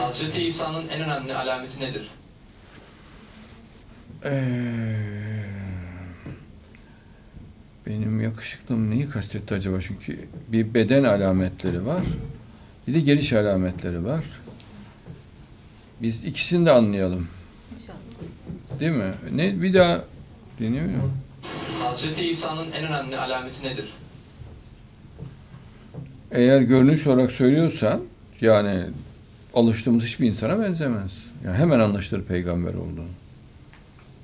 Hazreti İsa'nın en önemli alameti nedir? Ee, benim yakışıklım neyi kastetti acaba? Çünkü bir beden alametleri var. Bir de geliş alametleri var. Biz ikisini de anlayalım. İnşallah. Değil mi? Ne bir daha dinliyor muyum? Hazreti İsa'nın en önemli alameti nedir? Eğer görünüş olarak söylüyorsan yani alıştığımız hiçbir insana benzemez. Yani hemen anlaşılır peygamber olduğunu.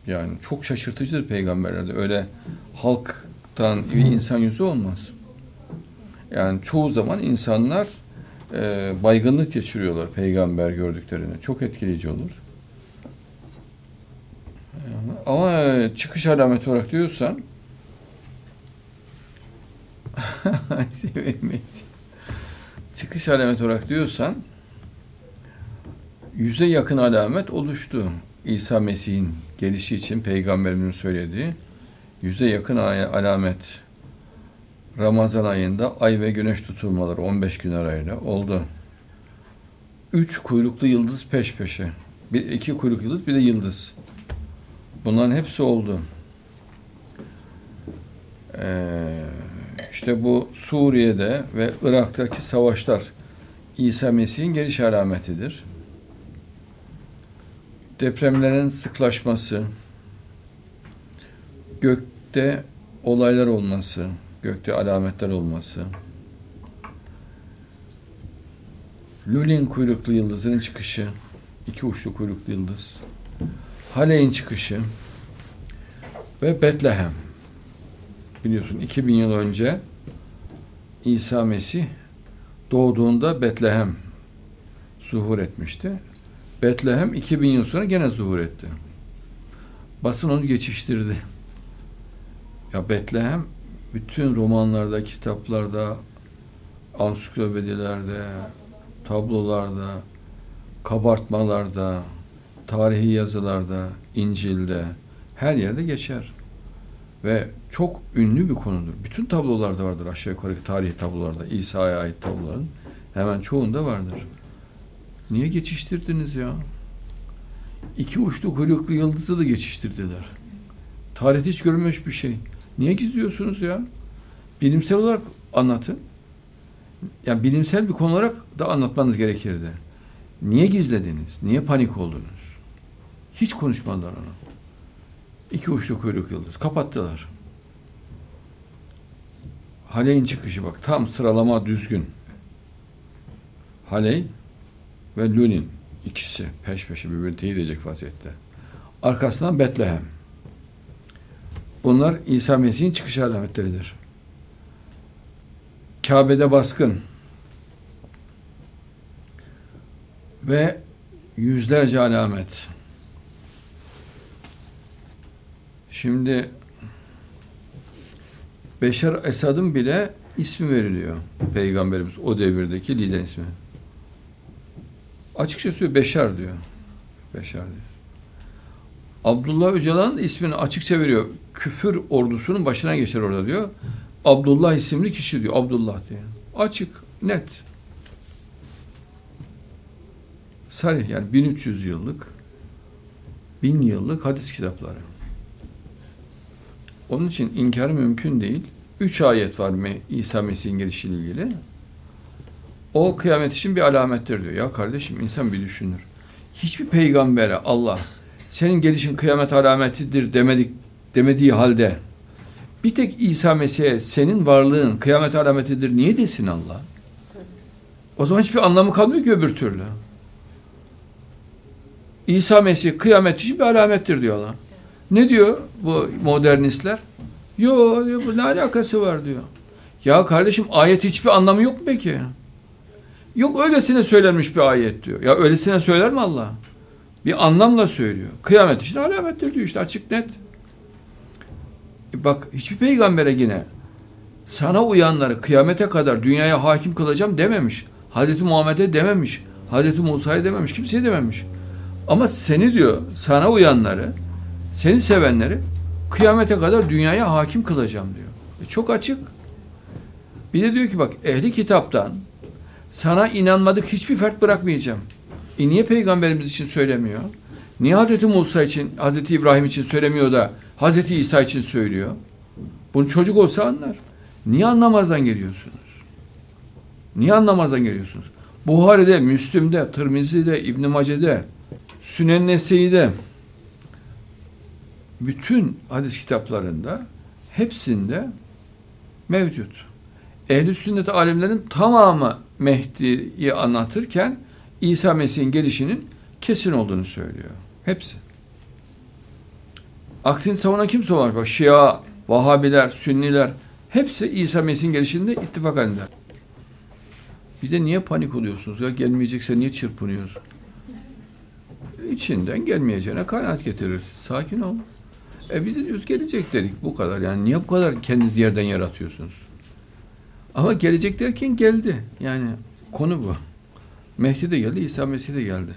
Yani çok şaşırtıcıdır peygamberlerde. Öyle halktan bir insan yüzü olmaz. Yani çoğu zaman insanlar e, baygınlık geçiriyorlar peygamber gördüklerinde. Çok etkileyici olur. Ama çıkış alameti olarak diyorsan çıkış alameti olarak diyorsan yüze yakın alamet oluştu. İsa Mesih'in gelişi için peygamberinin söylediği yüze yakın alamet Ramazan ayında ay ve güneş tutulmaları 15 gün arayla oldu. Üç kuyruklu yıldız peş peşe. Bir, iki kuyruk yıldız bir de yıldız. Bunların hepsi oldu. Ee, işte bu Suriye'de ve Irak'taki savaşlar İsa Mesih'in geliş alametidir. Depremlerin sıklaşması, gökte olaylar olması, gökte alametler olması, Lulin kuyruklu yıldızının çıkışı, iki uçlu kuyruklu yıldız, Haley'in çıkışı ve Betlehem. Biliyorsun 2000 yıl önce İsa Mesih doğduğunda Betlehem zuhur etmişti. Betlehem 2000 yıl sonra gene zuhur etti. Basın onu geçiştirdi. Ya Betlehem bütün romanlarda, kitaplarda, ansiklopedilerde, tablolarda, kabartmalarda, tarihi yazılarda, İncil'de her yerde geçer. Ve çok ünlü bir konudur. Bütün tablolarda vardır aşağı yukarı tarihi tablolarda. İsa'ya ait tabloların hemen çoğunda vardır. Niye geçiştirdiniz ya? İki uçlu kuyruklu yıldızı da geçiştirdiler. Tarihte hiç görülmemiş bir şey. Niye gizliyorsunuz ya? Bilimsel olarak anlatın. Yani bilimsel bir konu olarak da anlatmanız gerekirdi. Niye gizlediniz? Niye panik oldunuz? Hiç konuşmadılar onu. İki uçlu kuyruk yıldız. Kapattılar. Haley'in çıkışı bak. Tam sıralama düzgün. Haley ve Lunin ikisi peş peşe birbirini teyit edecek vaziyette. Arkasından Betlehem. Bunlar İsa Mesih'in çıkış alametleridir. Kabe'de baskın ve yüzlerce alamet. Şimdi Beşar Esad'ın bile ismi veriliyor. Peygamberimiz o devirdeki lider ismi. Açıkça söylüyor Beşar diyor. Beşar diyor. Abdullah Öcalan'ın da ismini açıkça veriyor. Küfür ordusunun başına geçer orada diyor. Abdullah isimli kişi diyor. Abdullah diyor. Açık, net. Sarih yani 1300 yıllık 1000 yıllık hadis kitapları. Onun için inkar mümkün değil. Üç ayet var mı İsa Mesih'in gelişiyle ilgili. O kıyamet için bir alamettir diyor. Ya kardeşim insan bir düşünür. Hiçbir peygambere Allah senin gelişin kıyamet alametidir demedik demediği halde bir tek İsa Mesih'e senin varlığın kıyamet alametidir niye desin Allah? O zaman hiçbir anlamı kalmıyor ki öbür türlü. İsa Mesih kıyamet için bir alamettir diyorlar. Ne diyor bu modernistler? Yo diyor bu ne alakası var diyor. Ya kardeşim ayet hiçbir anlamı yok mu peki? Yok öylesine söylenmiş bir ayet diyor. Ya öylesine söyler mi Allah? Bir anlamla söylüyor. Kıyamet için alamettir diyor işte açık net. E bak hiçbir peygambere yine sana uyanları kıyamete kadar dünyaya hakim kılacağım dememiş. Hazreti Muhammed'e dememiş. Hazreti Musa'ya dememiş. Kimseye dememiş. Ama seni diyor sana uyanları seni sevenleri kıyamete kadar dünyaya hakim kılacağım diyor. E çok açık. Bir de diyor ki bak ehli kitaptan sana inanmadık hiçbir fert bırakmayacağım. E niye peygamberimiz için söylemiyor? Niye Hazreti Musa için, Hazreti İbrahim için söylemiyor da Hazreti İsa için söylüyor? Bunu çocuk olsa anlar. Niye anlamazdan geliyorsunuz? Niye anlamazdan geliyorsunuz? Buhari'de, Müslüm'de, Tirmizi'de, İbn Mace'de, Sünen Nese'de bütün hadis kitaplarında hepsinde mevcut. Ehl-i sünnet alimlerin tamamı Mehdi'yi anlatırken İsa Mesih'in gelişinin kesin olduğunu söylüyor. Hepsi. Aksini savunan kimse var. Bak Şia, Vahabiler, Sünniler hepsi İsa Mesih'in gelişinde ittifak halinde. Bir de niye panik oluyorsunuz? Ya gelmeyecekse niye çırpınıyorsun? İçinden gelmeyeceğine kanaat getirirsin. Sakin ol. E biz de diyoruz gelecek dedik bu kadar. Yani niye bu kadar kendiniz yerden yaratıyorsunuz? Ama gelecek derken geldi. Yani konu bu. Mehdi de geldi, İsa Mesih de geldi.